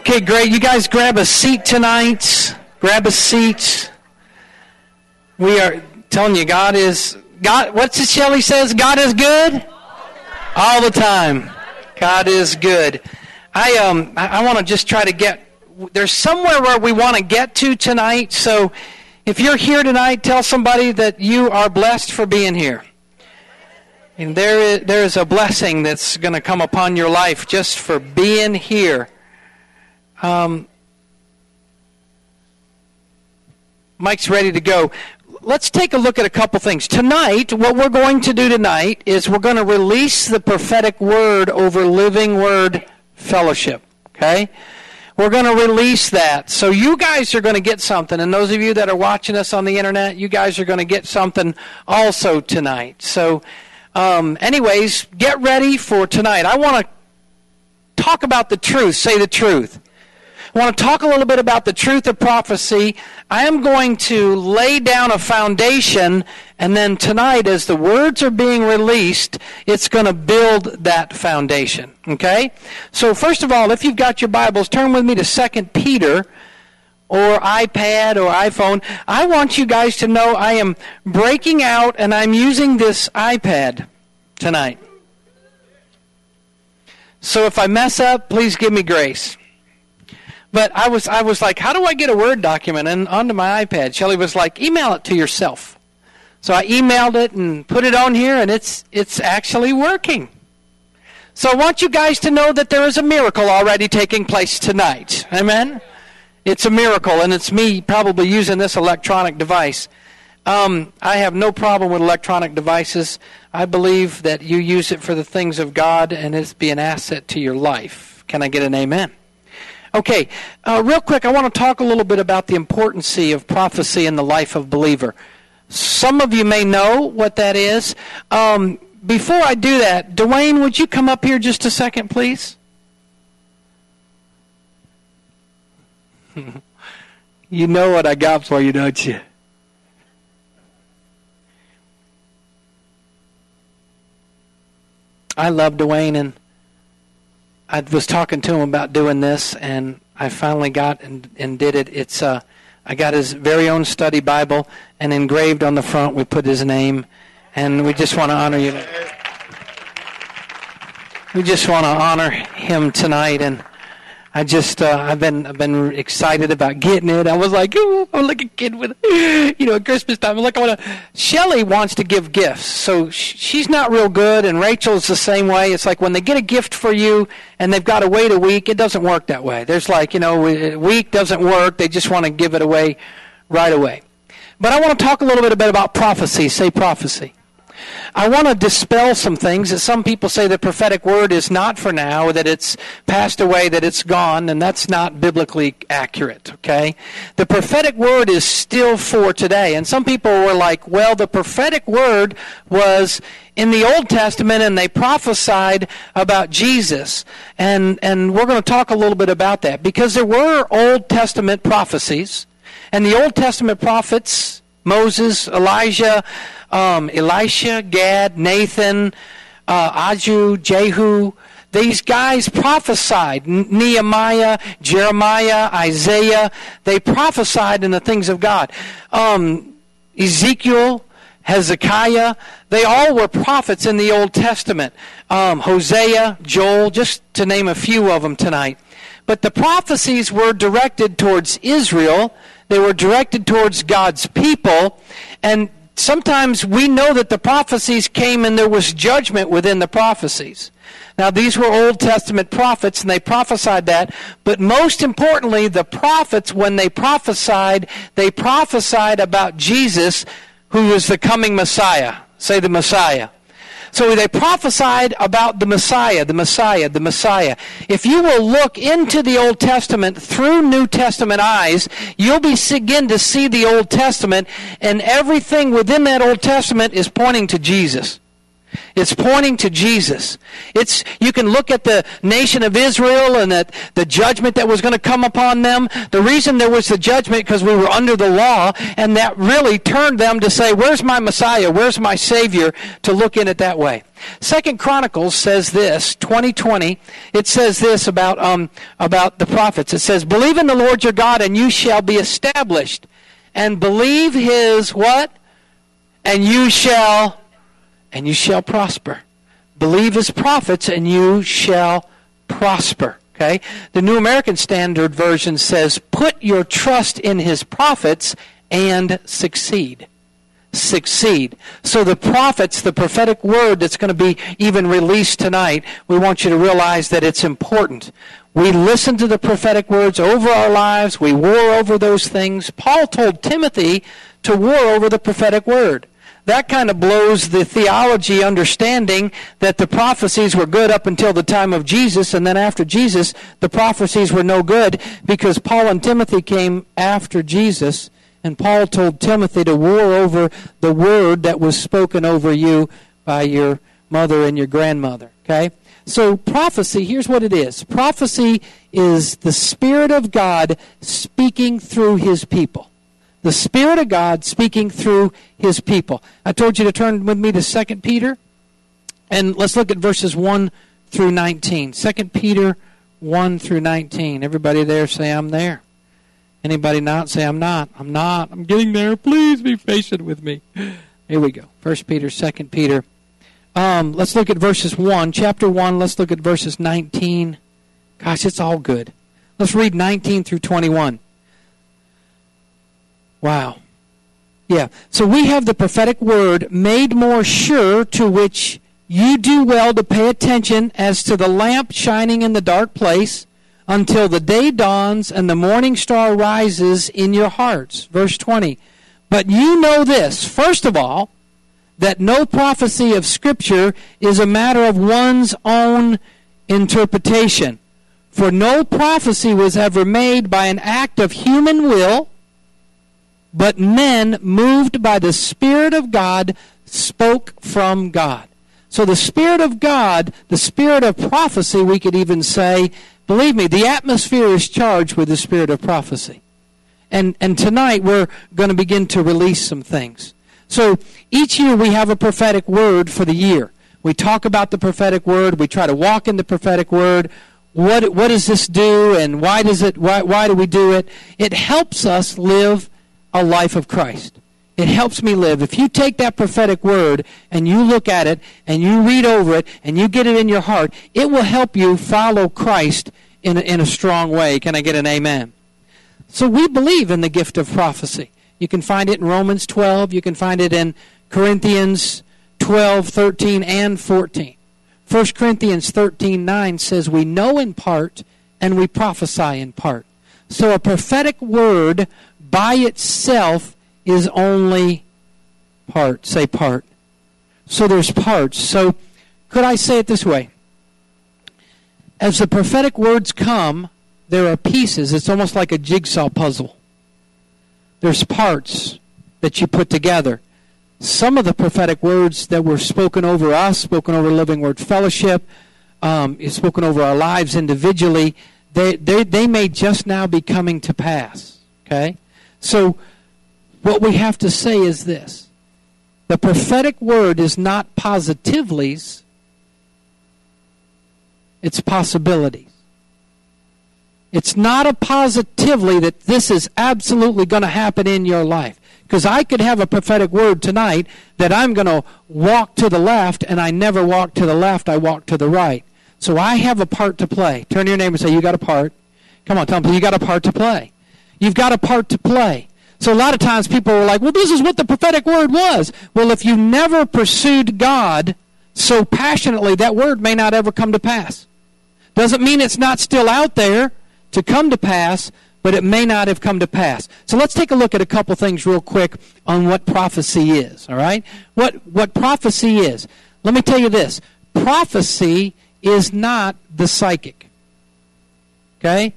Okay, great. You guys grab a seat tonight. Grab a seat. We are telling you, God is God. What's it? Shelley says, God is good all the time. God is good. I um I, I want to just try to get. There's somewhere where we want to get to tonight. So, if you're here tonight, tell somebody that you are blessed for being here. And there is, there is a blessing that's going to come upon your life just for being here. Um, Mike's ready to go. Let's take a look at a couple things. Tonight, what we're going to do tonight is we're going to release the prophetic word over Living Word Fellowship. Okay? We're going to release that. So you guys are going to get something. And those of you that are watching us on the internet, you guys are going to get something also tonight. So, um, anyways, get ready for tonight. I want to talk about the truth. Say the truth. I want to talk a little bit about the truth of prophecy. I am going to lay down a foundation, and then tonight, as the words are being released, it's going to build that foundation. Okay? So, first of all, if you've got your Bibles, turn with me to 2 Peter or iPad or iPhone. I want you guys to know I am breaking out and I'm using this iPad tonight. So if I mess up, please give me grace. But I was I was like, how do I get a Word document and onto my iPad? Shelly was like, email it to yourself. So I emailed it and put it on here, and it's it's actually working. So I want you guys to know that there is a miracle already taking place tonight. Amen. It's a miracle, and it's me probably using this electronic device. Um, I have no problem with electronic devices. I believe that you use it for the things of God, and it's be an asset to your life. Can I get an amen? Okay, uh, real quick, I want to talk a little bit about the importance of prophecy in the life of believer. Some of you may know what that is. Um, before I do that, Dwayne, would you come up here just a second, please? you know what I got for you, don't you? I love Dwayne, and I was talking to him about doing this, and I finally got and, and did it. It's uh, I got his very own study Bible, and engraved on the front we put his name, and we just want to honor you. We just want to honor him tonight, and I just uh, I've been I've been excited about getting it. I was like, Ooh, I'm like a kid with, you know, at Christmas time. I'm like, I want to. Shelly wants to give gifts, so sh- she's not real good, and Rachel's the same way. It's like when they get a gift for you and they've got to wait a week. It doesn't work that way. There's like you know, a week doesn't work. They just want to give it away right away. But I want to talk a little bit about prophecy. Say prophecy. I want to dispel some things that some people say the prophetic word is not for now, that it's passed away, that it's gone, and that's not biblically accurate, okay? The prophetic word is still for today. And some people were like, well, the prophetic word was in the Old Testament and they prophesied about Jesus. And, and we're going to talk a little bit about that because there were Old Testament prophecies. And the Old Testament prophets, Moses, Elijah, um, Elisha, Gad, Nathan, uh, Aju, Jehu. These guys prophesied. Nehemiah, Jeremiah, Isaiah. They prophesied in the things of God. Um, Ezekiel, Hezekiah, they all were prophets in the Old Testament. Um, Hosea, Joel, just to name a few of them tonight. But the prophecies were directed towards Israel. They were directed towards God's people. And sometimes we know that the prophecies came and there was judgment within the prophecies. Now, these were Old Testament prophets, and they prophesied that. But most importantly, the prophets, when they prophesied, they prophesied about Jesus, who was the coming Messiah. Say the Messiah. So they prophesied about the Messiah, the Messiah, the Messiah. If you will look into the Old Testament through New Testament eyes, you'll begin to see the Old Testament, and everything within that Old Testament is pointing to Jesus. It's pointing to Jesus. It's, you can look at the nation of Israel and that the judgment that was going to come upon them. The reason there was the judgment because we were under the law and that really turned them to say, where's my Messiah? Where's my Savior? To look in it that way. Second Chronicles says this, 2020, it says this about, um, about the prophets. It says, believe in the Lord your God and you shall be established. And believe his what? And you shall and you shall prosper. Believe his prophets, and you shall prosper. Okay? The New American Standard Version says, put your trust in his prophets and succeed. Succeed. So the prophets, the prophetic word that's going to be even released tonight, we want you to realize that it's important. We listen to the prophetic words over our lives. We war over those things. Paul told Timothy to war over the prophetic word that kind of blows the theology understanding that the prophecies were good up until the time of Jesus, and then after Jesus, the prophecies were no good because Paul and Timothy came after Jesus, and Paul told Timothy to war over the word that was spoken over you by your mother and your grandmother. Okay? So, prophecy, here's what it is prophecy is the Spirit of God speaking through his people the Spirit of God speaking through his people. I told you to turn with me to 2 Peter, and let's look at verses 1 through 19. 2 Peter 1 through 19. Everybody there say, I'm there. Anybody not say, I'm not. I'm not. I'm getting there. Please be patient with me. Here we go. 1 Peter, 2 Peter. Um, let's look at verses 1. Chapter 1, let's look at verses 19. Gosh, it's all good. Let's read 19 through 21. Wow. Yeah. So we have the prophetic word made more sure to which you do well to pay attention as to the lamp shining in the dark place until the day dawns and the morning star rises in your hearts. Verse 20. But you know this, first of all, that no prophecy of Scripture is a matter of one's own interpretation. For no prophecy was ever made by an act of human will but men moved by the Spirit of God spoke from God. So the Spirit of God, the Spirit of prophecy, we could even say, believe me, the atmosphere is charged with the Spirit of prophecy. And, and tonight we're going to begin to release some things. So each year we have a prophetic word for the year. We talk about the prophetic word. We try to walk in the prophetic word. What, what does this do and why does it, why, why do we do it? It helps us live a life of Christ. It helps me live. If you take that prophetic word and you look at it and you read over it and you get it in your heart, it will help you follow Christ in a, in a strong way. Can I get an amen? So we believe in the gift of prophecy. You can find it in Romans 12. You can find it in Corinthians 12, 13, and 14. 1 Corinthians 13, 9 says, We know in part and we prophesy in part. So a prophetic word by itself is only part. Say part. So there's parts. So could I say it this way? As the prophetic words come, there are pieces. It's almost like a jigsaw puzzle. There's parts that you put together. Some of the prophetic words that were spoken over us, spoken over Living Word Fellowship, um, spoken over our lives individually, they, they, they may just now be coming to pass. Okay? So, what we have to say is this the prophetic word is not positively's, it's possibilities. It's not a positively that this is absolutely going to happen in your life. Because I could have a prophetic word tonight that I'm going to walk to the left, and I never walk to the left, I walk to the right. So I have a part to play. Turn to your neighbor and say, You got a part. Come on, tell them, you got a part to play. You've got a part to play. So a lot of times people are like, well, this is what the prophetic word was. Well, if you never pursued God so passionately, that word may not ever come to pass. Doesn't mean it's not still out there to come to pass, but it may not have come to pass. So let's take a look at a couple things real quick on what prophecy is, all right? What what prophecy is. Let me tell you this. Prophecy is not the psychic. Okay?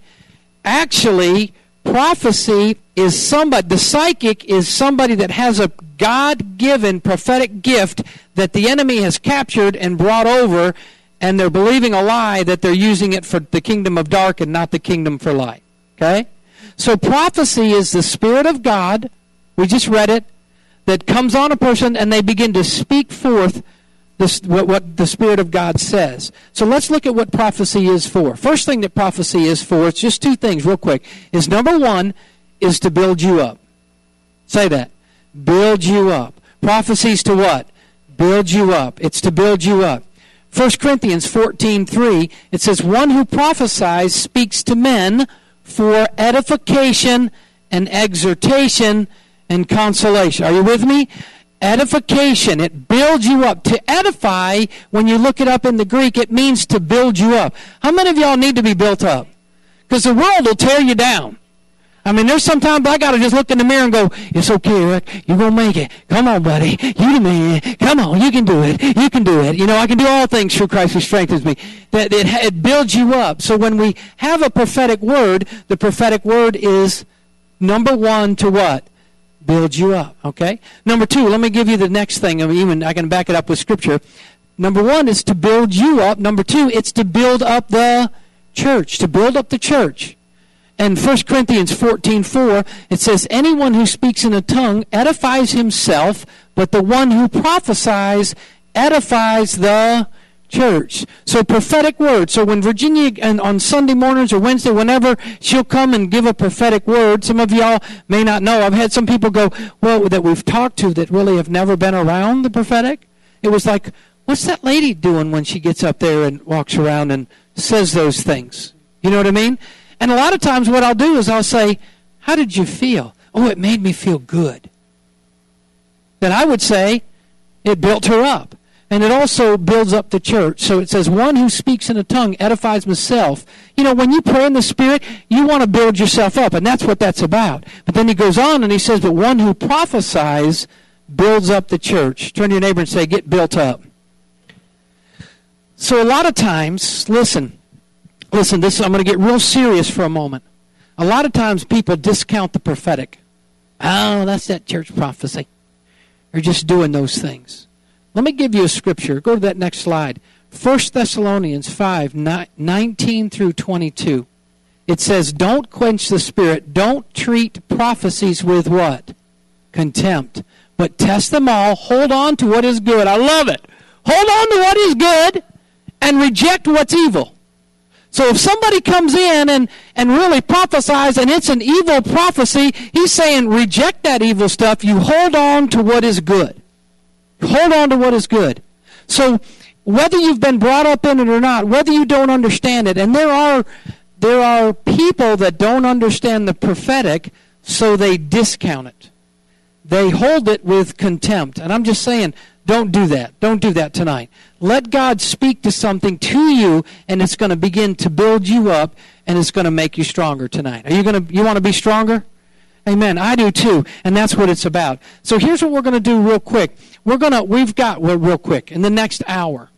Actually, prophecy is somebody, the psychic is somebody that has a God given prophetic gift that the enemy has captured and brought over, and they're believing a lie that they're using it for the kingdom of dark and not the kingdom for light. Okay? So prophecy is the Spirit of God. We just read it. That comes on a person and they begin to speak forth this, what, what the Spirit of God says. So let's look at what prophecy is for. First thing that prophecy is for, it's just two things, real quick, is number one, is to build you up. Say that. Build you up. Prophecies to what? Build you up. It's to build you up. 1 Corinthians 14:3 it says one who prophesies speaks to men for edification and exhortation and consolation. Are you with me? Edification. It builds you up. To edify, when you look it up in the Greek, it means to build you up. How many of y'all need to be built up? Because the world will tear you down. I mean, there's sometimes I got to just look in the mirror and go, it's okay, Rick. You're to make it. Come on, buddy. You the man. Come on. You can do it. You can do it. You know, I can do all things through Christ who strengthens me. That it, it builds you up. So when we have a prophetic word, the prophetic word is number one to what? Build you up. Okay? Number two, let me give you the next thing. I mean, even I can back it up with scripture. Number one is to build you up. Number two, it's to build up the church. To build up the church. And 1 Corinthians 14:4 4, it says anyone who speaks in a tongue edifies himself, but the one who prophesies edifies the church. So prophetic word. So when Virginia and on Sunday mornings or Wednesday, whenever she'll come and give a prophetic word, some of y'all may not know. I've had some people go, well, that we've talked to that really have never been around the prophetic. It was like, what's that lady doing when she gets up there and walks around and says those things? You know what I mean? And a lot of times what I'll do is I'll say, How did you feel? Oh, it made me feel good. Then I would say, It built her up. And it also builds up the church. So it says, One who speaks in a tongue edifies himself. You know, when you pray in the Spirit, you want to build yourself up. And that's what that's about. But then he goes on and he says, But one who prophesies builds up the church. Turn to your neighbor and say, Get built up. So a lot of times, listen, Listen, this I'm going to get real serious for a moment. A lot of times people discount the prophetic. Oh, that's that church prophecy. They're just doing those things. Let me give you a scripture. Go to that next slide. 1 Thessalonians 5 19 through 22. It says, Don't quench the spirit. Don't treat prophecies with what? Contempt. But test them all. Hold on to what is good. I love it. Hold on to what is good and reject what's evil. So if somebody comes in and, and really prophesies and it's an evil prophecy, he's saying reject that evil stuff. You hold on to what is good. Hold on to what is good. So whether you've been brought up in it or not, whether you don't understand it, and there are there are people that don't understand the prophetic, so they discount it. They hold it with contempt. And I'm just saying, don't do that. Don't do that tonight. Let God speak to something to you, and it's going to begin to build you up, and it's going to make you stronger tonight. Are you going to? You want to be stronger? Amen. I do too, and that's what it's about. So here's what we're going to do real quick. We're gonna. We've got well, real quick in the next hour,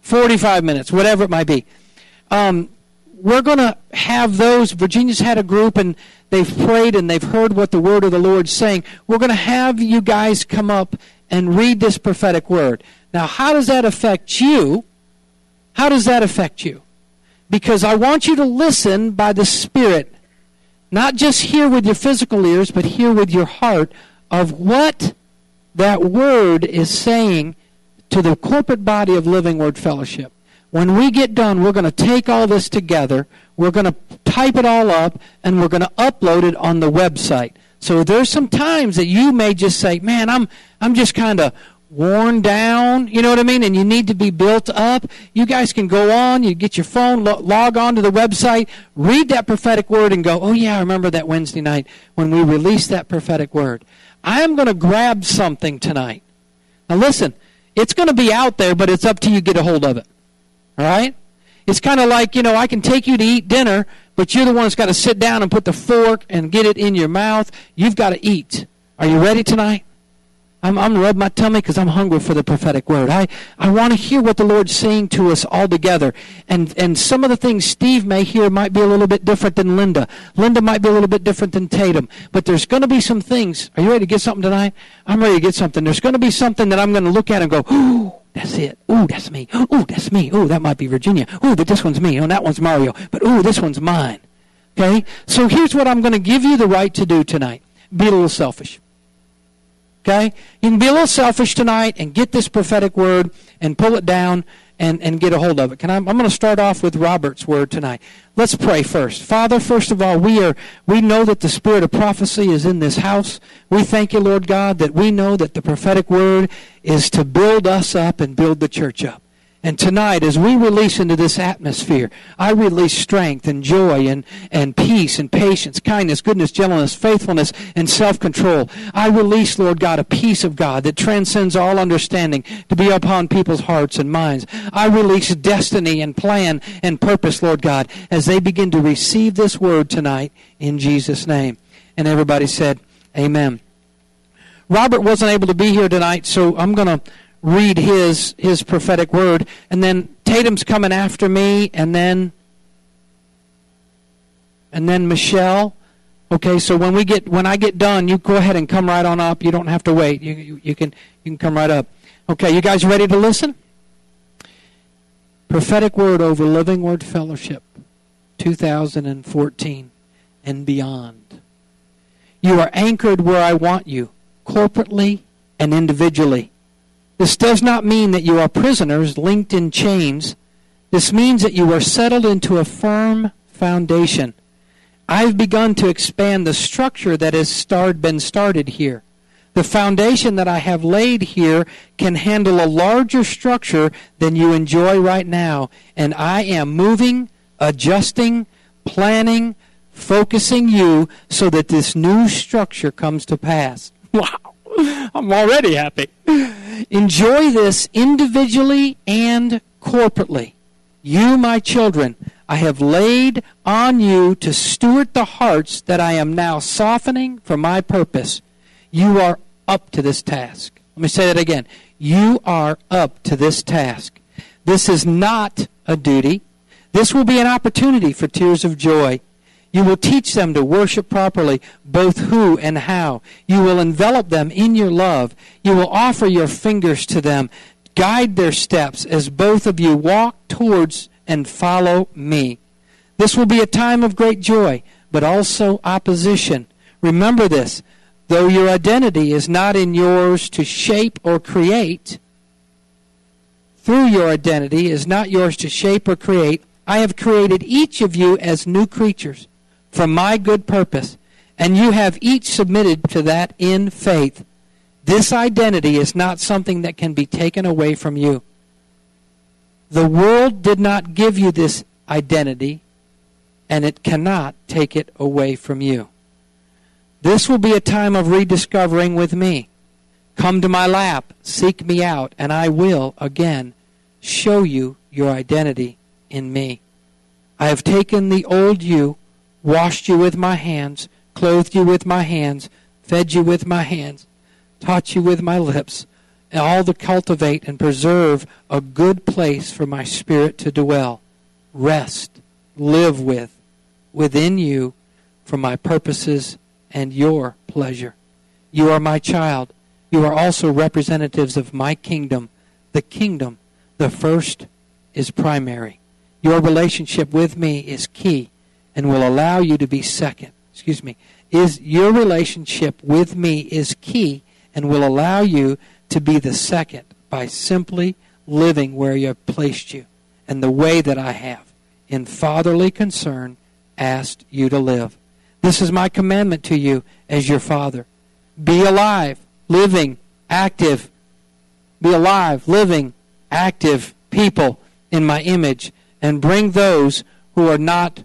forty-five minutes, whatever it might be. Um, we're to have those. Virginia's had a group and they've prayed and they've heard what the word of the Lord's saying. We're to have you guys come up and read this prophetic word. Now, how does that affect you? How does that affect you? Because I want you to listen by the Spirit, not just hear with your physical ears, but hear with your heart of what that word is saying to the corporate body of Living Word Fellowship. When we get done, we're going to take all this together, we're going to type it all up, and we're going to upload it on the website. So there's some times that you may just say, "Man, I'm I'm just kind of worn down, you know what I mean? And you need to be built up. You guys can go on, you get your phone, lo- log on to the website, read that prophetic word, and go, oh, yeah, I remember that Wednesday night when we released that prophetic word. I am going to grab something tonight. Now, listen, it's going to be out there, but it's up to you to get a hold of it. All right? It's kind of like, you know, I can take you to eat dinner, but you're the one that's got to sit down and put the fork and get it in your mouth. You've got to eat. Are you ready tonight? I'm, I'm rubbing my tummy because I'm hungry for the prophetic word. I, I want to hear what the Lord's saying to us all together. And, and some of the things Steve may hear might be a little bit different than Linda. Linda might be a little bit different than Tatum. But there's going to be some things. Are you ready to get something tonight? I'm ready to get something. There's going to be something that I'm going to look at and go, ooh, that's it. Ooh, that's me. Ooh, that's me. Ooh, that might be Virginia. Ooh, but this one's me. Oh, that one's Mario. But ooh, this one's mine. Okay? So here's what I'm going to give you the right to do tonight. Be a little selfish. Okay? You can be a little selfish tonight and get this prophetic word and pull it down and, and get a hold of it. Can I, I'm going to start off with Robert's word tonight. Let's pray first. Father, first of all, we are we know that the spirit of prophecy is in this house. We thank you, Lord God, that we know that the prophetic word is to build us up and build the church up. And tonight, as we release into this atmosphere, I release strength and joy and, and peace and patience, kindness, goodness, gentleness, faithfulness, and self control. I release, Lord God, a peace of God that transcends all understanding to be upon people's hearts and minds. I release destiny and plan and purpose, Lord God, as they begin to receive this word tonight in Jesus' name. And everybody said, Amen. Robert wasn't able to be here tonight, so I'm going to read his his prophetic word, and then Tatum's coming after me, and then and then Michelle. Okay, so when we get when I get done, you go ahead and come right on up. You don't have to wait. You, you, you can you can come right up. Okay, you guys ready to listen? Prophetic word over Living Word Fellowship, 2014 and beyond. You are anchored where I want you, corporately and individually. This does not mean that you are prisoners linked in chains. This means that you are settled into a firm foundation. I've begun to expand the structure that has been started here. The foundation that I have laid here can handle a larger structure than you enjoy right now. And I am moving, adjusting, planning, focusing you so that this new structure comes to pass. Wow. I'm already happy. Enjoy this individually and corporately. You, my children, I have laid on you to steward the hearts that I am now softening for my purpose. You are up to this task. Let me say that again. You are up to this task. This is not a duty. This will be an opportunity for tears of joy. You will teach them to worship properly, both who and how. You will envelop them in your love. You will offer your fingers to them. Guide their steps as both of you walk towards and follow me. This will be a time of great joy, but also opposition. Remember this. Though your identity is not in yours to shape or create, through your identity is not yours to shape or create, I have created each of you as new creatures for my good purpose, and you have each submitted to that in faith. This identity is not something that can be taken away from you. The world did not give you this identity, and it cannot take it away from you. This will be a time of rediscovering with me. Come to my lap, seek me out, and I will again show you your identity in me. I have taken the old you washed you with my hands, clothed you with my hands, fed you with my hands, taught you with my lips, and all to cultivate and preserve a good place for my spirit to dwell, rest, live with, within you, for my purposes and your pleasure. You are my child. You are also representatives of my kingdom. The kingdom, the first, is primary. Your relationship with me is key and will allow you to be second. Excuse me. Is your relationship with me is key and will allow you to be the second by simply living where you have placed you and the way that I have in fatherly concern asked you to live. This is my commandment to you as your father. Be alive, living, active. Be alive, living, active people in my image and bring those who are not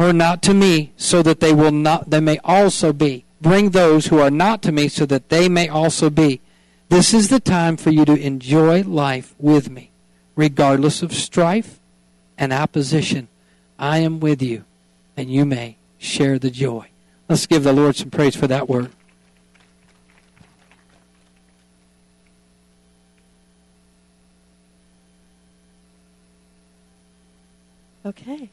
her not to me, so that they will not they may also be. Bring those who are not to me, so that they may also be. This is the time for you to enjoy life with me, regardless of strife and opposition. I am with you, and you may share the joy. Let's give the Lord some praise for that word. Okay.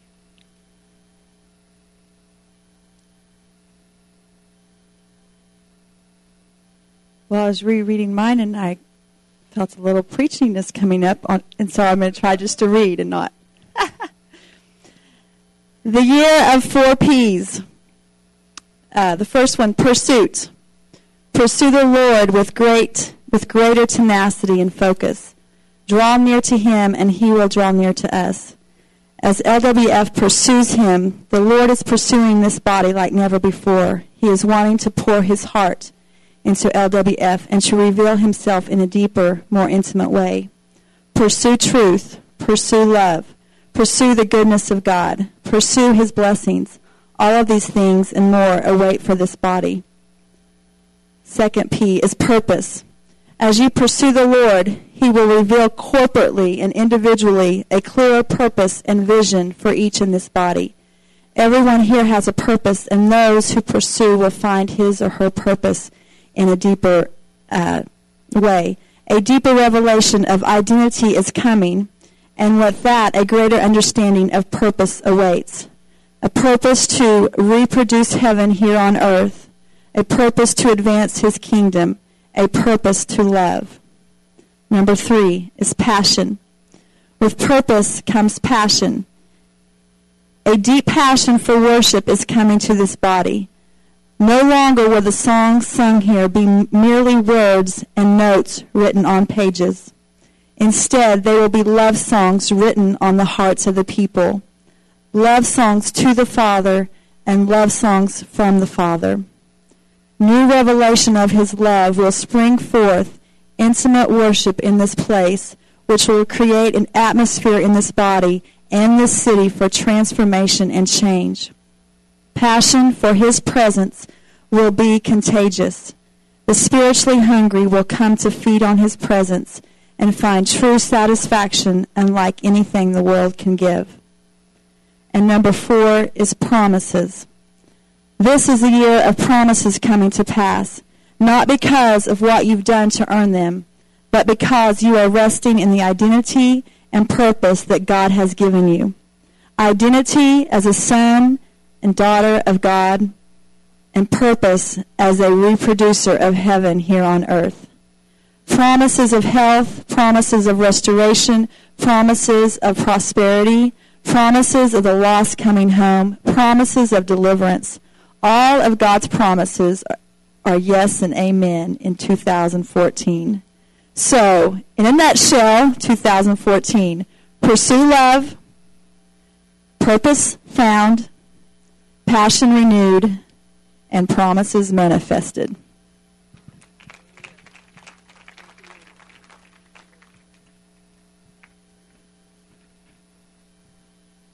Well, I was rereading mine and I felt a little preachiness coming up, on, and so I'm going to try just to read and not. the year of four P's. Uh, the first one, pursuit. Pursue the Lord with great, with greater tenacity and focus. Draw near to Him, and He will draw near to us. As LWF pursues Him, the Lord is pursuing this body like never before. He is wanting to pour His heart into LWF and to reveal himself in a deeper, more intimate way. Pursue truth, pursue love, pursue the goodness of God, pursue his blessings. All of these things and more await for this body. Second P is purpose. As you pursue the Lord, he will reveal corporately and individually a clearer purpose and vision for each in this body. Everyone here has a purpose, and those who pursue will find his or her purpose in a deeper uh, way. A deeper revelation of identity is coming, and with that, a greater understanding of purpose awaits. A purpose to reproduce heaven here on earth, a purpose to advance his kingdom, a purpose to love. Number three is passion. With purpose comes passion. A deep passion for worship is coming to this body. No longer will the songs sung here be merely words and notes written on pages. Instead, they will be love songs written on the hearts of the people. Love songs to the Father and love songs from the Father. New revelation of His love will spring forth intimate worship in this place, which will create an atmosphere in this body and this city for transformation and change passion for His presence will be contagious. The spiritually hungry will come to feed on His presence and find true satisfaction unlike anything the world can give. And number four is promises. This is a year of promises coming to pass, not because of what you've done to earn them, but because you are resting in the identity and purpose that God has given you. Identity as a son and daughter of God and purpose as a reproducer of heaven here on earth. Promises of health, promises of restoration, promises of prosperity, promises of the lost coming home, promises of deliverance. All of God's promises are yes and amen in 2014. So, in a nutshell, 2014, pursue love, purpose found, passion renewed, and promises manifested.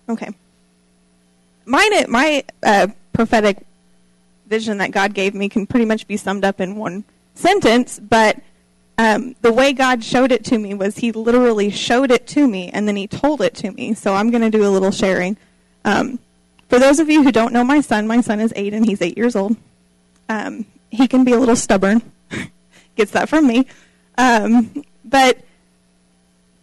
Okay. Mine, my uh, prophetic vision that God gave me can pretty much be summed up in one sentence, but um, the way God showed it to me was He literally showed it to me and then He told it to me. So I'm going to do a little sharing. Um, for those of you who don't know my son, my son is eight and he's eight years old. Um, he can be a little stubborn. Gets that from me. Um, but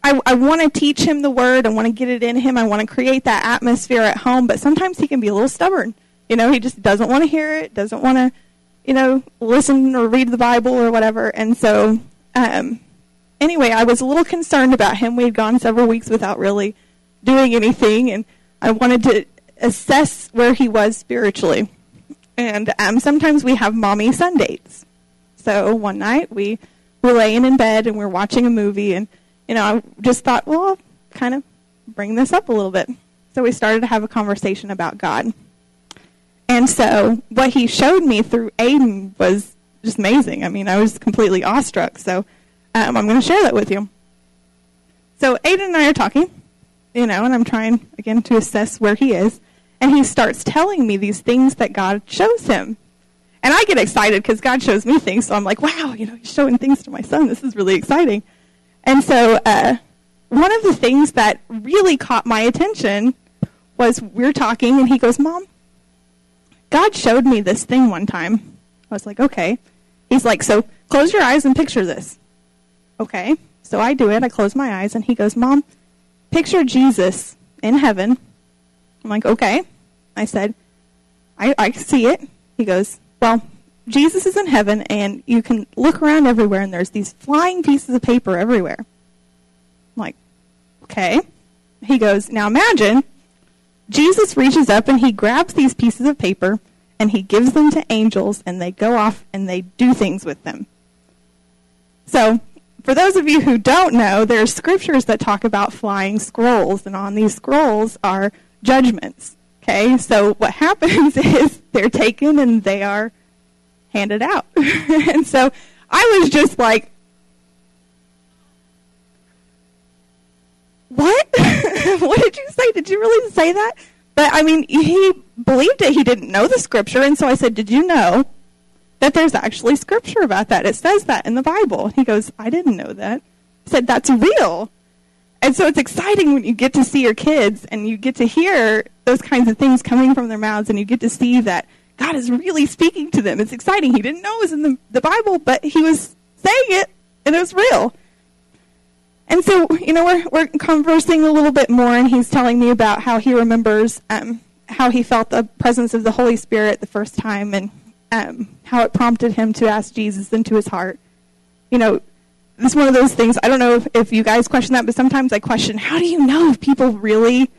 I, I want to teach him the word. I want to get it in him. I want to create that atmosphere at home. But sometimes he can be a little stubborn. You know, he just doesn't want to hear it, doesn't want to, you know, listen or read the Bible or whatever. And so, um, anyway, I was a little concerned about him. We had gone several weeks without really doing anything, and I wanted to assess where he was spiritually. And um, sometimes we have mommy Sundays. So one night we were laying in bed and we are watching a movie, and you know I just thought, well, I'll kind of bring this up a little bit. So we started to have a conversation about God. And so what he showed me through Aiden was just amazing. I mean, I was completely awestruck. So um, I'm going to share that with you. So Aiden and I are talking, you know, and I'm trying again to assess where he is and he starts telling me these things that God shows him. And I get excited because God shows me things, so I'm like, wow, you know, he's showing things to my son. This is really exciting. And so, uh, one of the things that really caught my attention was we're talking, and he goes, Mom, God showed me this thing one time. I was like, okay. He's like, so close your eyes and picture this. Okay. So I do it. I close my eyes, and he goes, Mom, picture Jesus in heaven I'm like, okay. I said, I, I see it. He goes, well, Jesus is in heaven, and you can look around everywhere, and there's these flying pieces of paper everywhere. I'm like, okay. He goes, now imagine Jesus reaches up and he grabs these pieces of paper and he gives them to angels, and they go off and they do things with them. So, for those of you who don't know, there are scriptures that talk about flying scrolls, and on these scrolls are judgments. Okay, so what happens is they're taken and they are handed out. and so I was just like, what? what did you say? Did you really say that? But I mean, he believed it. He didn't know the scripture. And so I said, Did you know that there's actually scripture about that? It says that in the Bible. He goes, I didn't know that. I said, That's real. And so it's exciting when you get to see your kids and you get to hear those kinds of things coming from their mouths and you get to see that God is really speaking to them. It's exciting. He didn't know it was in the, the Bible, but he was saying it and it was real. And so, you know, we're, we're conversing a little bit more, and he's telling me about how he remembers um, how he felt the presence of the Holy Spirit the first time and um, how it prompted him to ask Jesus into his heart. You know, it's one of those things, I don't know if, if you guys question that, but sometimes I question, how do you know if people really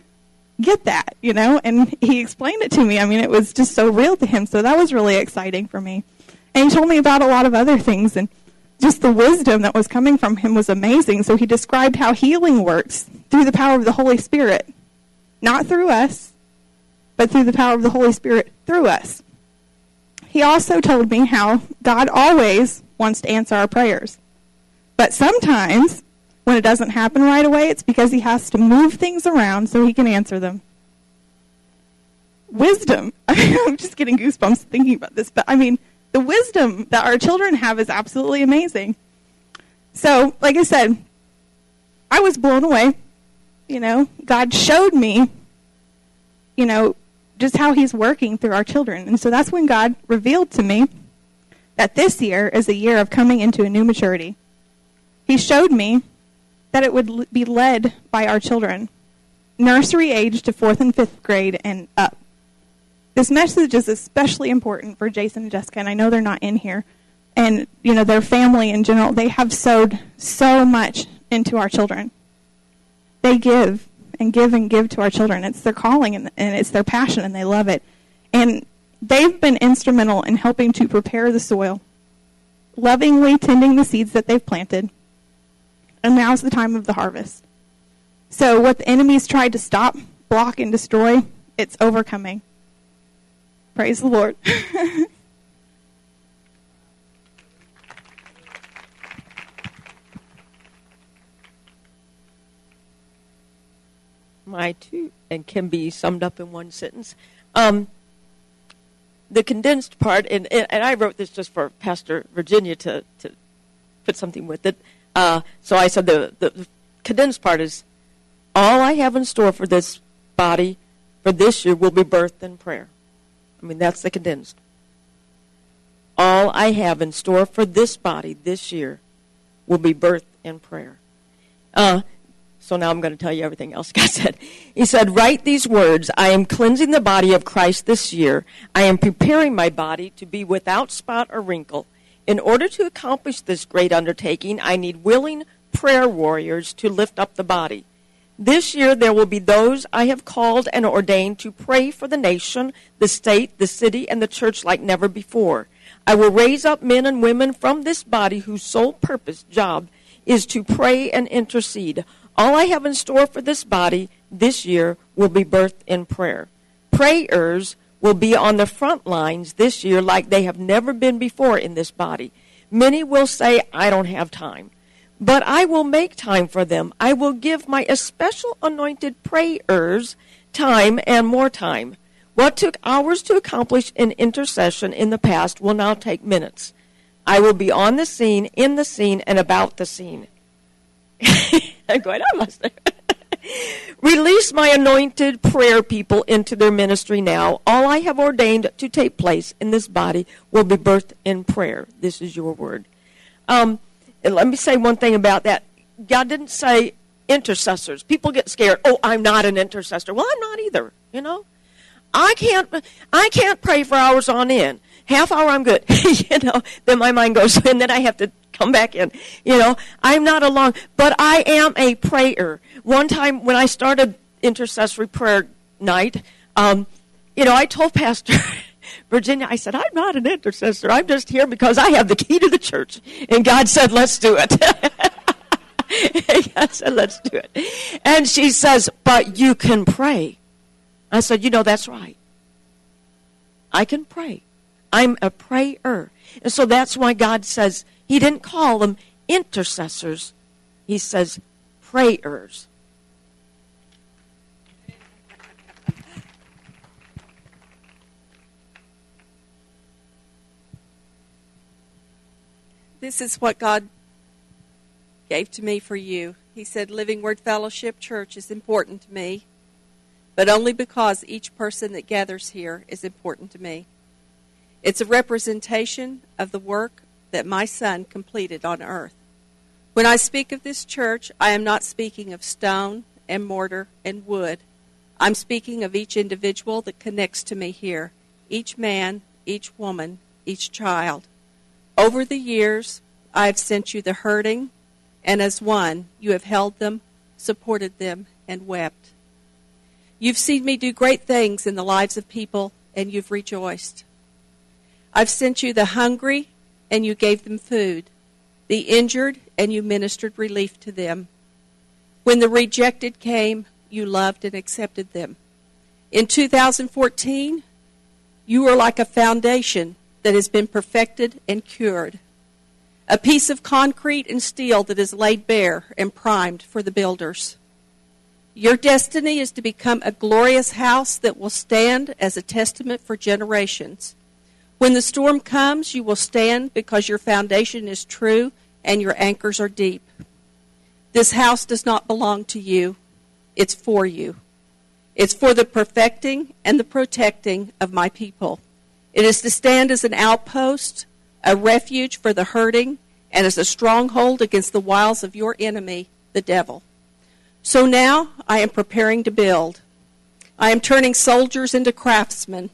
get that, you know? And he explained it to me. I mean, it was just so real to him, so that was really exciting for me. And he told me about a lot of other things, and just the wisdom that was coming from him was amazing. So he described how healing works through the power of the Holy Spirit. Not through us, but through the power of the Holy Spirit through us. He also told me how God always wants to answer our prayers. But sometimes, when it doesn't happen right away, it's because he has to move things around so he can answer them. Wisdom. I'm just getting goosebumps thinking about this, but I mean, the wisdom that our children have is absolutely amazing. So, like I said, I was blown away. You know, God showed me, you know, just how He's working through our children. And so that's when God revealed to me that this year is a year of coming into a new maturity. He showed me that it would be led by our children, nursery age to fourth and fifth grade and up. This message is especially important for Jason and Jessica, and I know they're not in here. And, you know, their family in general, they have sowed so much into our children. They give and give and give to our children. It's their calling and, and it's their passion, and they love it. And they've been instrumental in helping to prepare the soil, lovingly tending the seeds that they've planted. And now's the time of the harvest. So, what the enemy's tried to stop, block, and destroy, it's overcoming. Praise the Lord. My two, and can be summed up in one sentence. Um, the condensed part, and, and, I wrote this just for Pastor Virginia to, to put something with it. Uh, so I said the, the, the condensed part is all I have in store for this body for this year will be birth and prayer. I mean, that's the condensed. All I have in store for this body this year will be birth and prayer. Uh, so now I'm going to tell you everything else God said. He said, Write these words I am cleansing the body of Christ this year. I am preparing my body to be without spot or wrinkle. In order to accomplish this great undertaking, I need willing prayer warriors to lift up the body. This year there will be those I have called and ordained to pray for the nation, the state, the city, and the church like never before. I will raise up men and women from this body whose sole purpose, job, is to pray and intercede. All I have in store for this body this year will be birthed in prayer. Prayers will be on the front lines this year like they have never been before in this body. Many will say, I don't have time but I will make time for them. I will give my especial anointed prayers time and more time. What took hours to accomplish in intercession in the past will now take minutes. I will be on the scene, in the scene, and about the scene. I'm going, I must Release my anointed prayer people into their ministry now. All I have ordained to take place in this body will be birthed in prayer. This is your word. Um, and let me say one thing about that. God didn't say intercessors. People get scared. Oh, I'm not an intercessor. Well, I'm not either. You know, I can't. I can't pray for hours on end. Half hour, I'm good. you know, then my mind goes, and then I have to come back in. You know, I'm not alone, but I am a prayer. One time when I started intercessory prayer night, um, you know, I told Pastor. Virginia, I said, I'm not an intercessor. I'm just here because I have the key to the church. And God said, let's do it. God said, let's do it. And she says, but you can pray. I said, you know, that's right. I can pray. I'm a prayer. And so that's why God says, He didn't call them intercessors, He says prayers. This is what God gave to me for you. He said, Living Word Fellowship Church is important to me, but only because each person that gathers here is important to me. It's a representation of the work that my son completed on earth. When I speak of this church, I am not speaking of stone and mortar and wood. I'm speaking of each individual that connects to me here, each man, each woman, each child. Over the years, I have sent you the hurting, and as one, you have held them, supported them, and wept. You've seen me do great things in the lives of people, and you've rejoiced. I've sent you the hungry, and you gave them food, the injured, and you ministered relief to them. When the rejected came, you loved and accepted them. In 2014, you were like a foundation that has been perfected and cured, a piece of concrete and steel that is laid bare and primed for the builders. Your destiny is to become a glorious house that will stand as a testament for generations. When the storm comes, you will stand because your foundation is true and your anchors are deep. This house does not belong to you, it's for you. It's for the perfecting and the protecting of my people. It is to stand as an outpost, a refuge for the hurting, and as a stronghold against the wiles of your enemy, the devil. So now I am preparing to build. I am turning soldiers into craftsmen.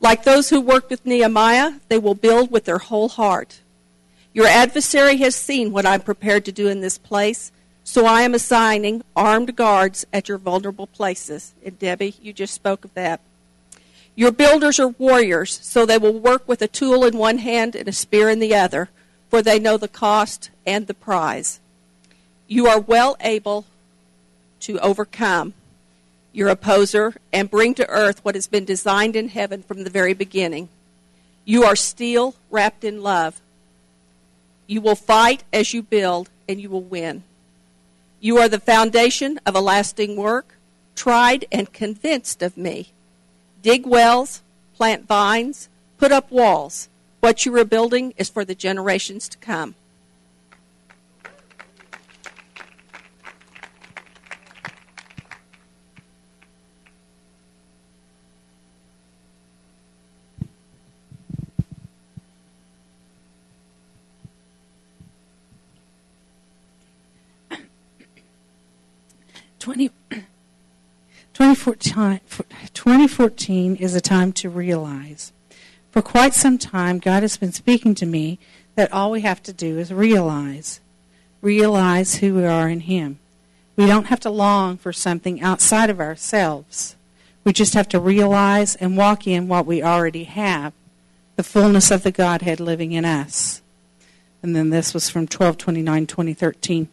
Like those who worked with Nehemiah, they will build with their whole heart. Your adversary has seen what I'm prepared to do in this place, so I am assigning armed guards at your vulnerable places. And Debbie, you just spoke of that. Your builders are warriors, so they will work with a tool in one hand and a spear in the other, for they know the cost and the prize. You are well able to overcome your opposer and bring to earth what has been designed in heaven from the very beginning. You are steel wrapped in love. You will fight as you build, and you will win. You are the foundation of a lasting work, tried and convinced of me dig wells, plant vines, put up walls. What you are building is for the generations to come. Twenty 2014, is a time to realize. For quite some time, God has been speaking to me that all we have to do is realize. Realize who we are in Him. We don't have to long for something outside of ourselves. We just have to realize and walk in what we already have the fullness of the Godhead living in us. And then this was from 1229 2013.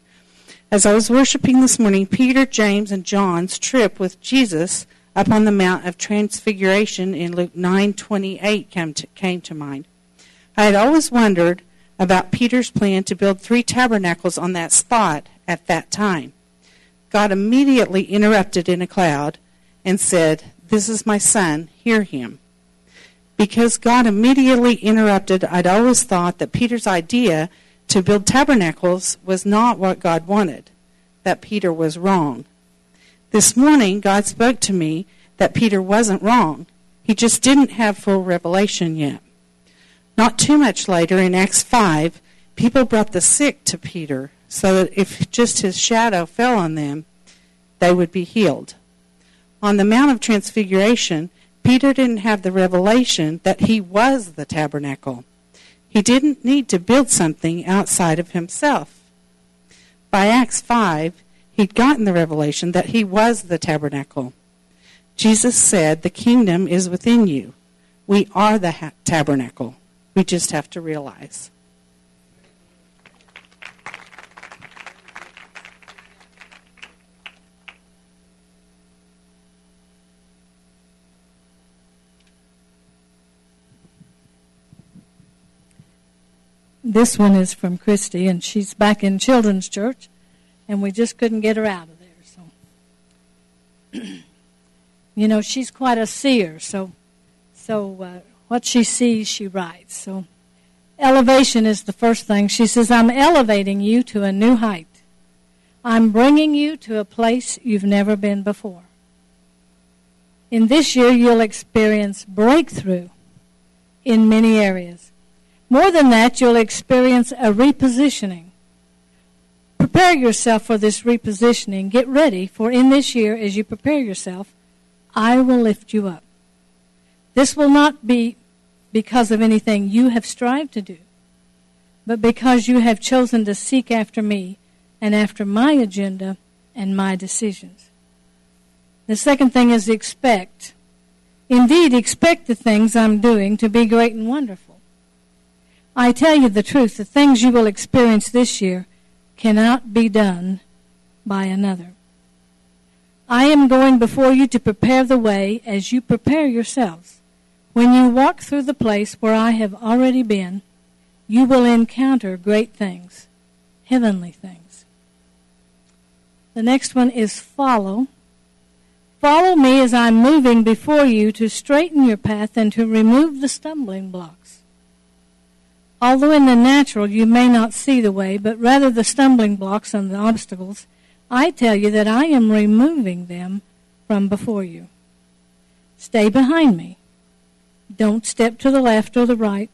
As I was worshiping this morning, Peter, James, and John's trip with Jesus up on the Mount of Transfiguration in Luke 9:28 came to, came to mind. I had always wondered about Peter's plan to build three tabernacles on that spot at that time. God immediately interrupted in a cloud and said, This is my son, hear him. Because God immediately interrupted, I'd always thought that Peter's idea to build tabernacles was not what God wanted, that Peter was wrong. This morning, God spoke to me that Peter wasn't wrong. He just didn't have full revelation yet. Not too much later, in Acts 5, people brought the sick to Peter so that if just his shadow fell on them, they would be healed. On the Mount of Transfiguration, Peter didn't have the revelation that he was the tabernacle. He didn't need to build something outside of himself. By Acts 5, he'd gotten the revelation that he was the tabernacle. Jesus said, The kingdom is within you. We are the ha- tabernacle. We just have to realize. This one is from Christy, and she's back in Children's Church, and we just couldn't get her out of there. So, you know, she's quite a seer, so so uh, what she sees, she writes. So, elevation is the first thing. She says, "I'm elevating you to a new height. I'm bringing you to a place you've never been before. In this year, you'll experience breakthrough in many areas." More than that, you'll experience a repositioning. Prepare yourself for this repositioning. Get ready, for in this year, as you prepare yourself, I will lift you up. This will not be because of anything you have strived to do, but because you have chosen to seek after me and after my agenda and my decisions. The second thing is expect. Indeed, expect the things I'm doing to be great and wonderful. I tell you the truth, the things you will experience this year cannot be done by another. I am going before you to prepare the way as you prepare yourselves. When you walk through the place where I have already been, you will encounter great things, heavenly things. The next one is follow. Follow me as I'm moving before you to straighten your path and to remove the stumbling blocks. Although in the natural you may not see the way, but rather the stumbling blocks and the obstacles, I tell you that I am removing them from before you. Stay behind me. Don't step to the left or the right,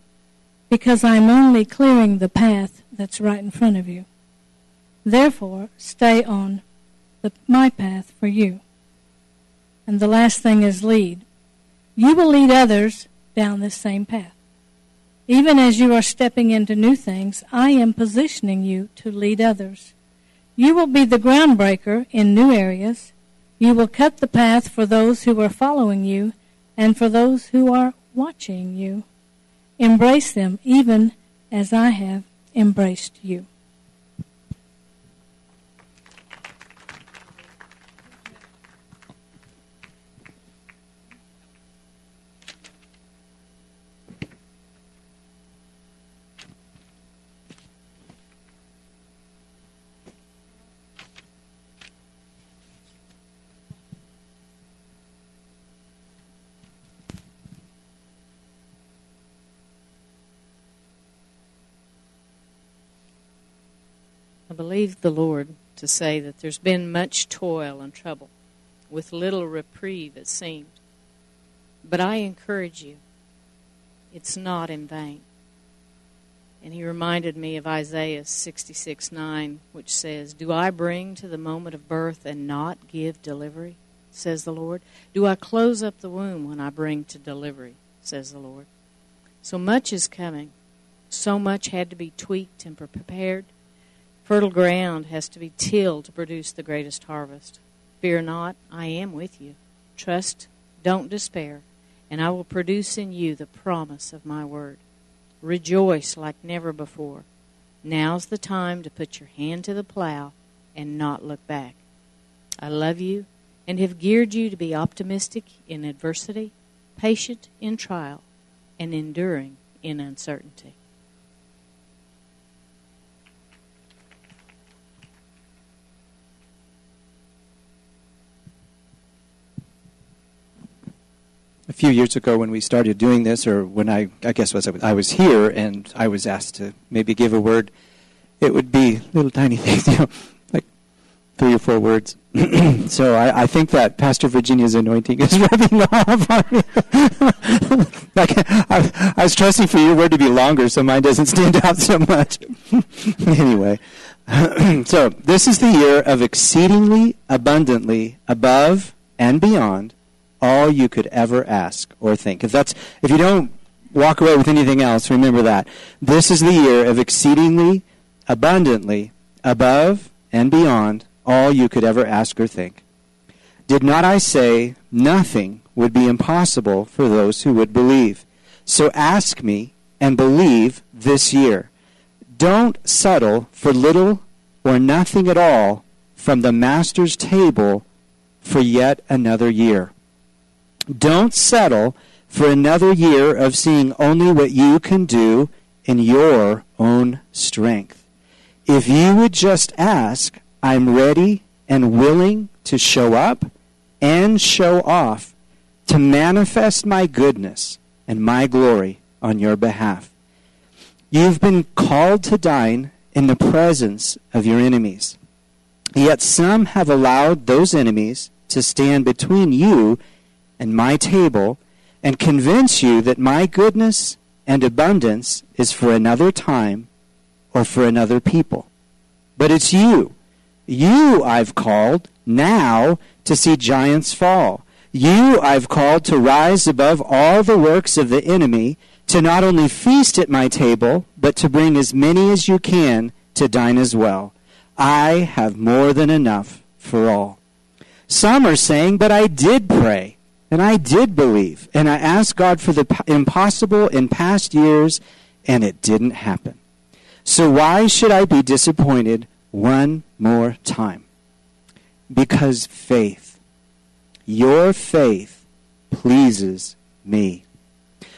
because I'm only clearing the path that's right in front of you. Therefore, stay on the, my path for you. And the last thing is lead. You will lead others down this same path. Even as you are stepping into new things, I am positioning you to lead others. You will be the groundbreaker in new areas. You will cut the path for those who are following you and for those who are watching you. Embrace them even as I have embraced you. Believe the Lord to say that there's been much toil and trouble, with little reprieve, it seemed. But I encourage you, it's not in vain. And he reminded me of Isaiah 66 9, which says, Do I bring to the moment of birth and not give delivery? says the Lord. Do I close up the womb when I bring to delivery? says the Lord. So much is coming. So much had to be tweaked and prepared. Fertile ground has to be tilled to produce the greatest harvest. Fear not, I am with you. Trust, don't despair, and I will produce in you the promise of my word. Rejoice like never before. Now's the time to put your hand to the plow and not look back. I love you and have geared you to be optimistic in adversity, patient in trial, and enduring in uncertainty. A few years ago when we started doing this, or when I, I guess was I was here and I was asked to maybe give a word, it would be little tiny things, you know, like three or four words. so I, I, think that Pastor Virginia's anointing is rubbing off on me. like I, I, was trusting for your word to be longer, so mine doesn't stand out so much. anyway, so this is the year of exceedingly abundantly above and beyond all you could ever ask or think. If that's if you don't walk away with anything else, remember that this is the year of exceedingly abundantly above and beyond all you could ever ask or think. Did not I say nothing would be impossible for those who would believe? So ask me and believe this year. Don't settle for little or nothing at all from the Master's table for yet another year. Don't settle for another year of seeing only what you can do in your own strength. If you would just ask, I'm ready and willing to show up and show off to manifest my goodness and my glory on your behalf. You've been called to dine in the presence of your enemies. Yet some have allowed those enemies to stand between you and my table and convince you that my goodness and abundance is for another time or for another people. But it's you you I've called now to see giants fall. You I've called to rise above all the works of the enemy, to not only feast at my table, but to bring as many as you can to dine as well. I have more than enough for all. Some are saying, but I did pray, and I did believe, and I asked God for the impossible in past years, and it didn't happen. So why should I be disappointed one more time. Because faith, your faith pleases me.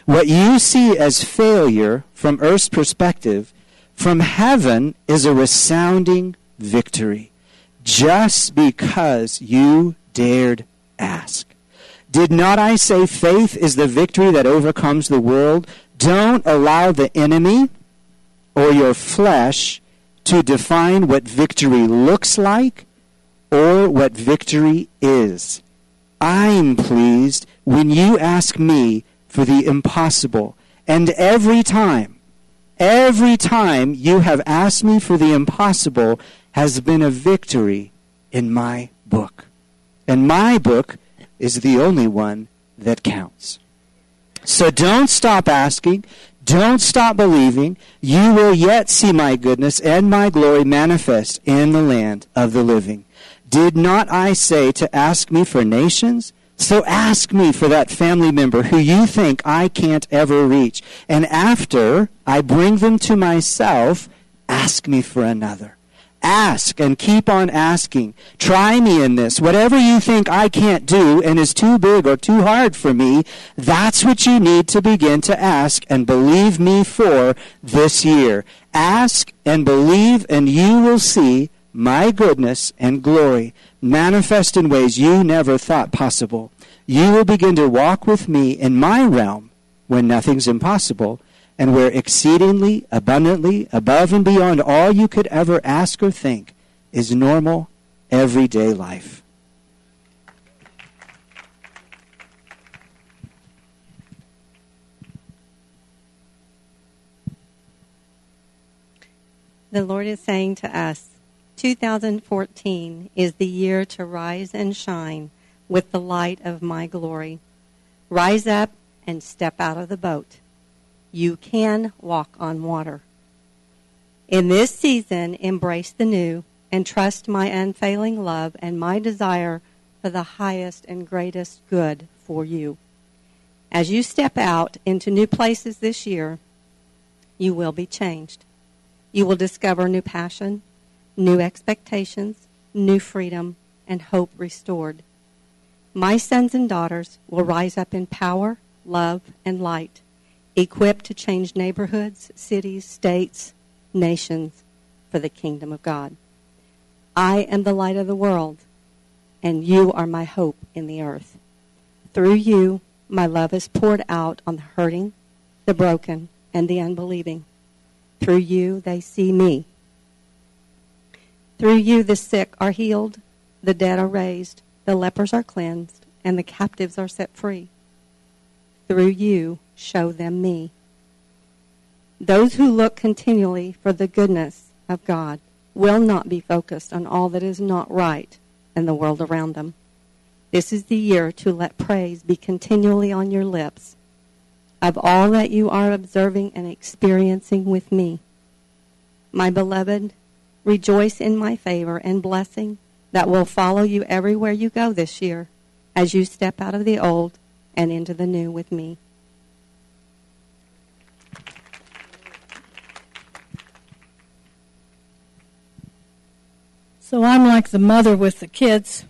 What you see as failure from earth's perspective, from heaven is a resounding victory. Just because you dared ask. Did not I say faith is the victory that overcomes the world? Don't allow the enemy or your flesh to define what victory looks like or what victory is. I'm pleased when you ask me for the impossible. And every time, every time you have asked me for the impossible has been a victory in my book. And my book is the only one that counts. So don't stop asking. Don't stop believing. You will yet see my goodness and my glory manifest in the land of the living. Did not I say to ask me for nations? So ask me for that family member who you think I can't ever reach. And after I bring them to myself, ask me for another. Ask and keep on asking. Try me in this. Whatever you think I can't do and is too big or too hard for me, that's what you need to begin to ask and believe me for this year. Ask and believe and you will see my goodness and glory manifest in ways you never thought possible. You will begin to walk with me in my realm when nothing's impossible and where exceedingly, abundantly, above and beyond all you could ever ask or think is normal, everyday life. The Lord is saying to us, 2014 is the year to rise and shine with the light of my glory. Rise up and step out of the boat you can walk on water. In this season, embrace the new and trust my unfailing love and my desire for the highest and greatest good for you. As you step out into new places this year, you will be changed. You will discover new passion, new expectations, new freedom, and hope restored. My sons and daughters will rise up in power, love, and light equipped to change neighborhoods, cities, states, nations for the kingdom of God. I am the light of the world, and you are my hope in the earth. Through you, my love is poured out on the hurting, the broken, and the unbelieving. Through you, they see me. Through you, the sick are healed, the dead are raised, the lepers are cleansed, and the captives are set free. Through you, show them me. Those who look continually for the goodness of God will not be focused on all that is not right in the world around them. This is the year to let praise be continually on your lips of all that you are observing and experiencing with me. My beloved, rejoice in my favor and blessing that will follow you everywhere you go this year as you step out of the old and into the new with me. So I'm like the mother with the kids.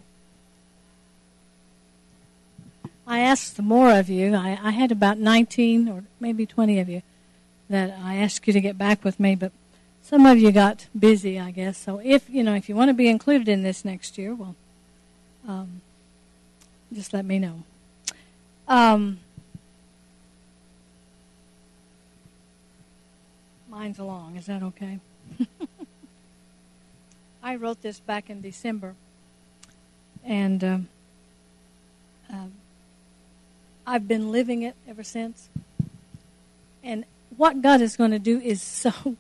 I asked the more of you. I, I had about 19 or maybe 20 of you that I asked you to get back with me, but some of you got busy, I guess. So if you know if you want to be included in this next year, well, um, just let me know. Um, mine's along. Is that okay? I wrote this back in December, and um, uh, I've been living it ever since. And what God is going to do is so.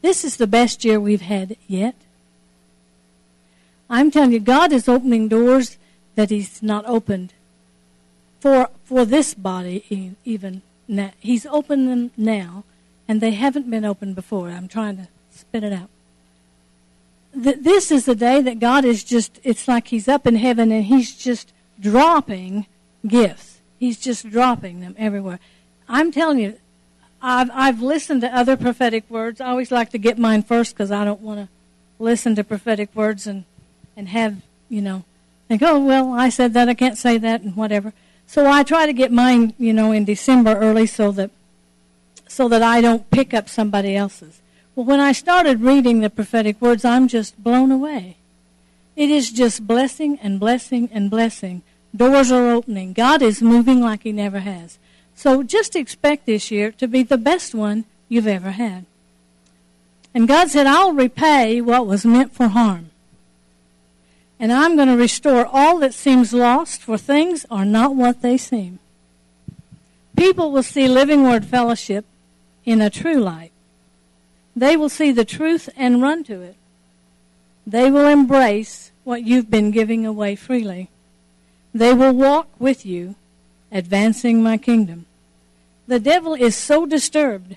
This is the best year we've had yet. I'm telling you, God is opening doors that He's not opened for for this body even now. He's opened them now, and they haven't been opened before. I'm trying to spit it out th- this is the day that God is just, it's like He's up in heaven and He's just dropping gifts. He's just dropping them everywhere. I'm telling you, I've, I've listened to other prophetic words. I always like to get mine first because I don't want to listen to prophetic words and, and have, you know, think, oh, well, I said that, I can't say that, and whatever. So I try to get mine, you know, in December early so that so that I don't pick up somebody else's. Well, when I started reading the prophetic words, I'm just blown away. It is just blessing and blessing and blessing. Doors are opening. God is moving like He never has. So just expect this year to be the best one you've ever had. And God said, I'll repay what was meant for harm. And I'm going to restore all that seems lost, for things are not what they seem. People will see Living Word Fellowship in a true light. They will see the truth and run to it. They will embrace what you've been giving away freely. They will walk with you, advancing my kingdom. The devil is so disturbed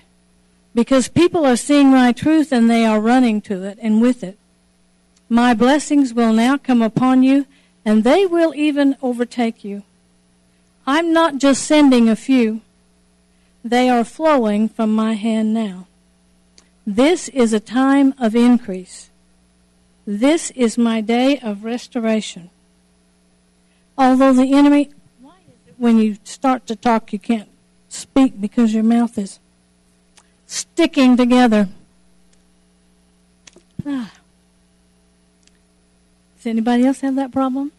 because people are seeing my truth and they are running to it and with it. My blessings will now come upon you and they will even overtake you. I'm not just sending a few. They are flowing from my hand now. This is a time of increase. This is my day of restoration. Although the enemy, why is it when you start to talk you can't speak because your mouth is sticking together? Ah. Does anybody else have that problem?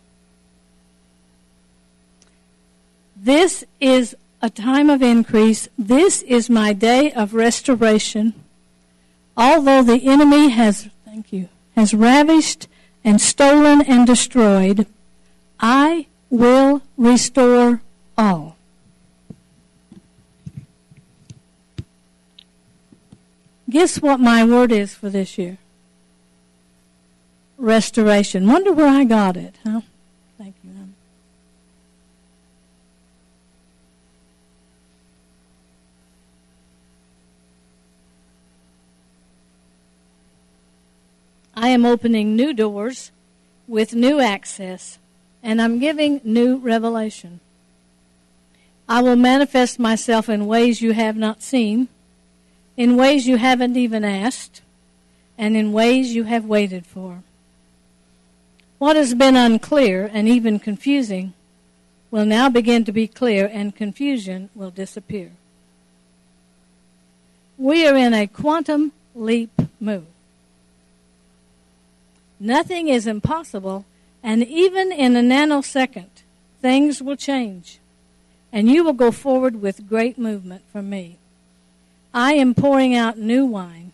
This is a time of increase. This is my day of restoration although the enemy has, thank you, has ravished and stolen and destroyed, I will restore all. Guess what my word is for this year? Restoration. Wonder where I got it, huh? Thank you. I am opening new doors with new access, and I'm giving new revelation. I will manifest myself in ways you have not seen, in ways you haven't even asked, and in ways you have waited for. What has been unclear and even confusing will now begin to be clear, and confusion will disappear. We are in a quantum leap move. Nothing is impossible, and even in a nanosecond, things will change, and you will go forward with great movement from me. I am pouring out new wine,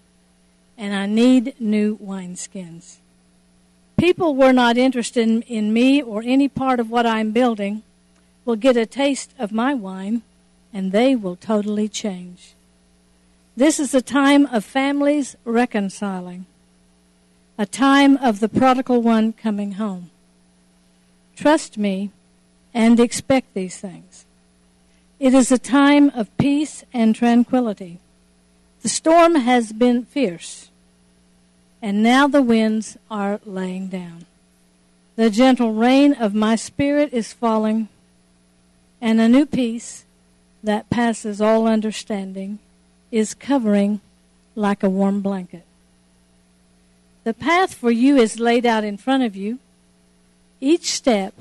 and I need new wineskins. People who are not interested in, in me or any part of what I'm building will get a taste of my wine, and they will totally change. This is a time of families reconciling, a time of the prodigal one coming home. Trust me and expect these things. It is a time of peace and tranquility. The storm has been fierce, and now the winds are laying down. The gentle rain of my spirit is falling, and a new peace that passes all understanding is covering like a warm blanket. The path for you is laid out in front of you. Each step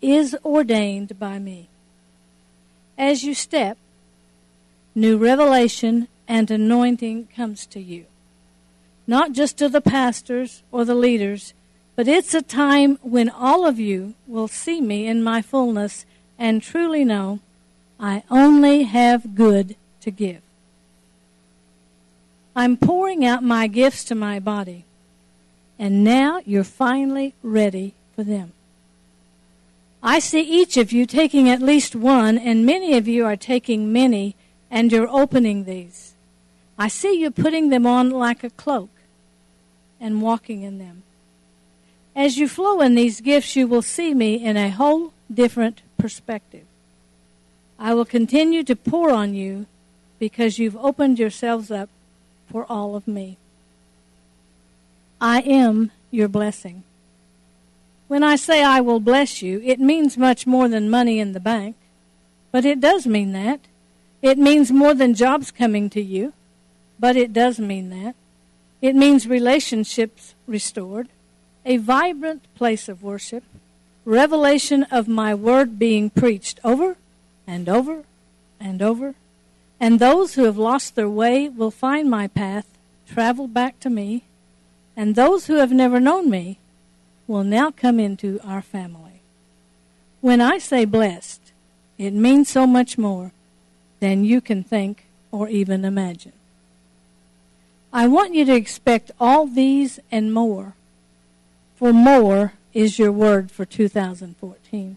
is ordained by me. As you step, new revelation and anointing comes to you. Not just to the pastors or the leaders, but it's a time when all of you will see me in my fullness and truly know I only have good to give. I'm pouring out my gifts to my body, and now you're finally ready for them. I see each of you taking at least one, and many of you are taking many, and you're opening these. I see you putting them on like a cloak and walking in them. As you flow in these gifts, you will see me in a whole different perspective. I will continue to pour on you because you've opened yourselves up for all of me. I am your blessing. When I say I will bless you, it means much more than money in the bank. But it does mean that. It means more than jobs coming to you. But it does mean that. It means relationships restored, a vibrant place of worship, revelation of my word being preached over and over and over. And those who have lost their way will find my path, travel back to me. And those who have never known me will now come into our family. When I say blessed, it means so much more than you can think or even imagine. I want you to expect all these and more, for more is your word for 2014.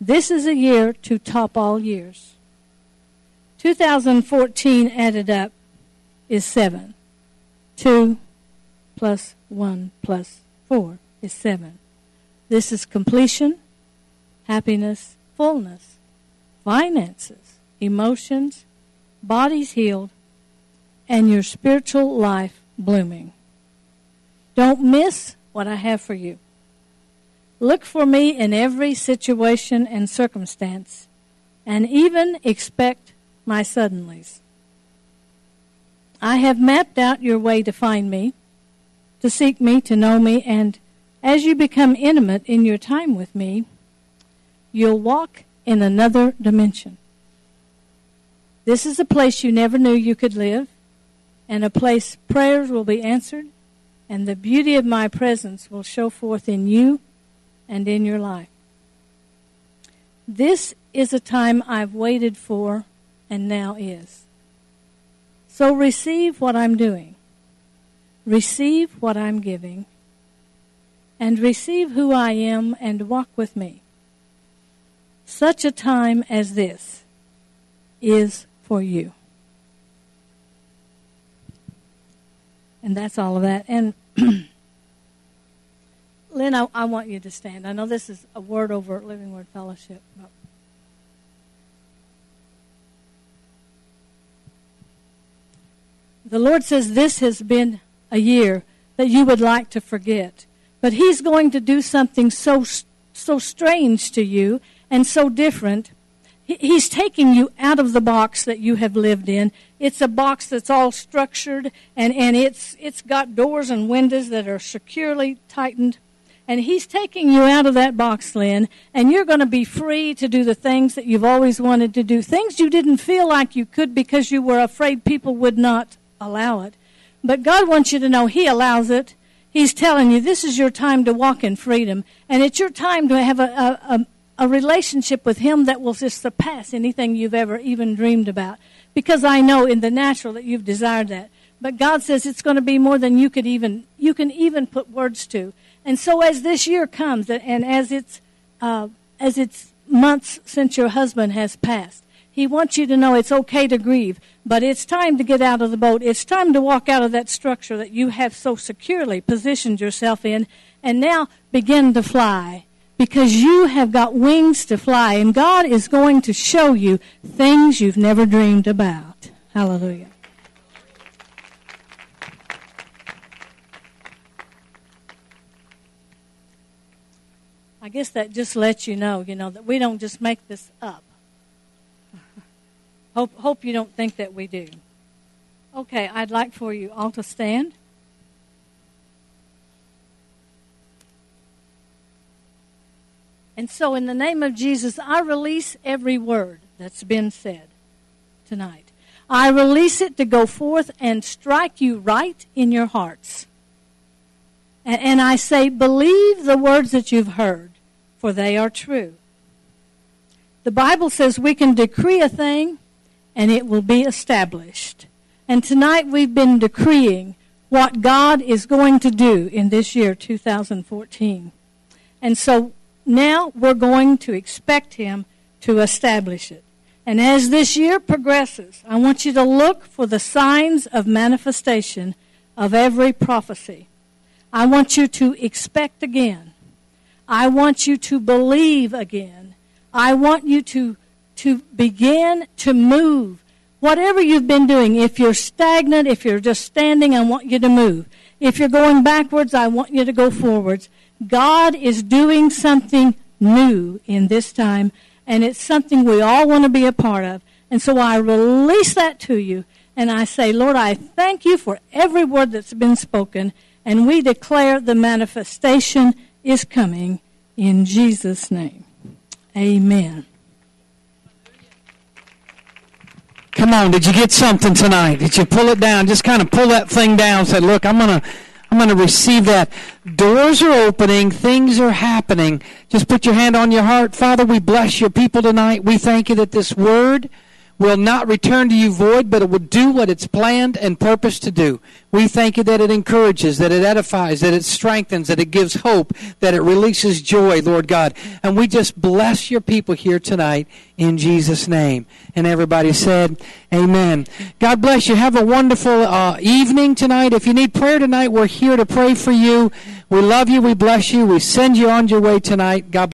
This is a year to top all years. 2014 added up is 7. 2 plus 1 plus 4 is 7. This is completion, happiness, fullness, finances, emotions, bodies healed, and your spiritual life blooming. Don't miss what I have for you. Look for me in every situation and circumstance, and even expect my suddenlies. I have mapped out your way to find me to seek me, to know me, and as you become intimate in your time with me, you'll walk in another dimension. This is a place you never knew you could live, and a place prayers will be answered, and the beauty of my presence will show forth in you and in your life. This is a time I've waited for and now is. So receive what I'm doing receive what I'm giving, and receive who I am and walk with me. Such a time as this is for you. And that's all of that. And Lynn, I, I, want you to stand. I know this is a word over Living Word Fellowship. But the Lord says this has been a year that you would like to forget. But He's going to do something so, so strange to you and so different. He's taking you out of the box that you have lived in. It's a box that's all structured and, and it's, it's got doors and windows that are securely tightened. And he's taking you out of that box, Lynn, and you're going to be free to do the things that you've always wanted to do. Things you didn't feel like you could because you were afraid people would not allow it. But God wants you to know He allows it. He's telling you this is your time to walk in freedom, and it's your time to have a, a, a, a relationship with Him that will just surpass anything you've ever even dreamed about. Because I know in the natural that you've desired that. But God says it's going to be more than you could even you can even put words to. And so as this year comes, and as it's uh, as it's months since your husband has passed, he wants you to know it's okay to grieve, but it's time to get out of the boat. It's time to walk out of that structure that you have so securely positioned yourself in, and now begin to fly because you have got wings to fly, and God is going to show you things you've never dreamed about. Hallelujah. I guess that just lets you know, you know, that we don't just make this up. hope, hope you don't think that we do. Okay, I'd like for you all to stand. And so, in the name of Jesus, I release every word that's been said tonight. I release it to go forth and strike you right in your hearts. And, I say, believe the words that you've heard, for they are true. The Bible says we can decree a thing and it will be established. And tonight we've been decreeing what God is going to do in this year, 2014. And so now we're going to expect Him to establish it. And as this year progresses, I want you to look for the signs of manifestation of every prophecy. I want you to expect again. I want you to believe again. I want you to, to begin to move. Whatever you've been doing, if you're stagnant, if you're just standing, I want you to move. If you're going backwards, I want you to go forwards. God is doing something new in this time, and it's something we all want to be a part of. And so I release that to you, and I say, Lord, I thank you for every word that's been spoken, and we declare the manifestation is coming in Jesus' name. Amen. Come on, did you get something tonight? Did you pull it down? Just kind of pull that thing down. Say, look, I'm gonna I'm going to receive that. Doors are opening. Things are happening. Just put your hand on your heart. Father, we bless your people tonight. We thank you that this word will not return to you void, but it will do what it's planned and purposed to do. We thank you that it encourages, that it edifies, that it strengthens, that it gives hope, that it releases joy, Lord God. And we just bless your people here tonight in Jesus' name. And everybody said, Amen. God bless you. Have a wonderful uh, evening tonight. If you need prayer tonight, we're here to pray for you. We love you. We bless you. We send you on your way tonight. God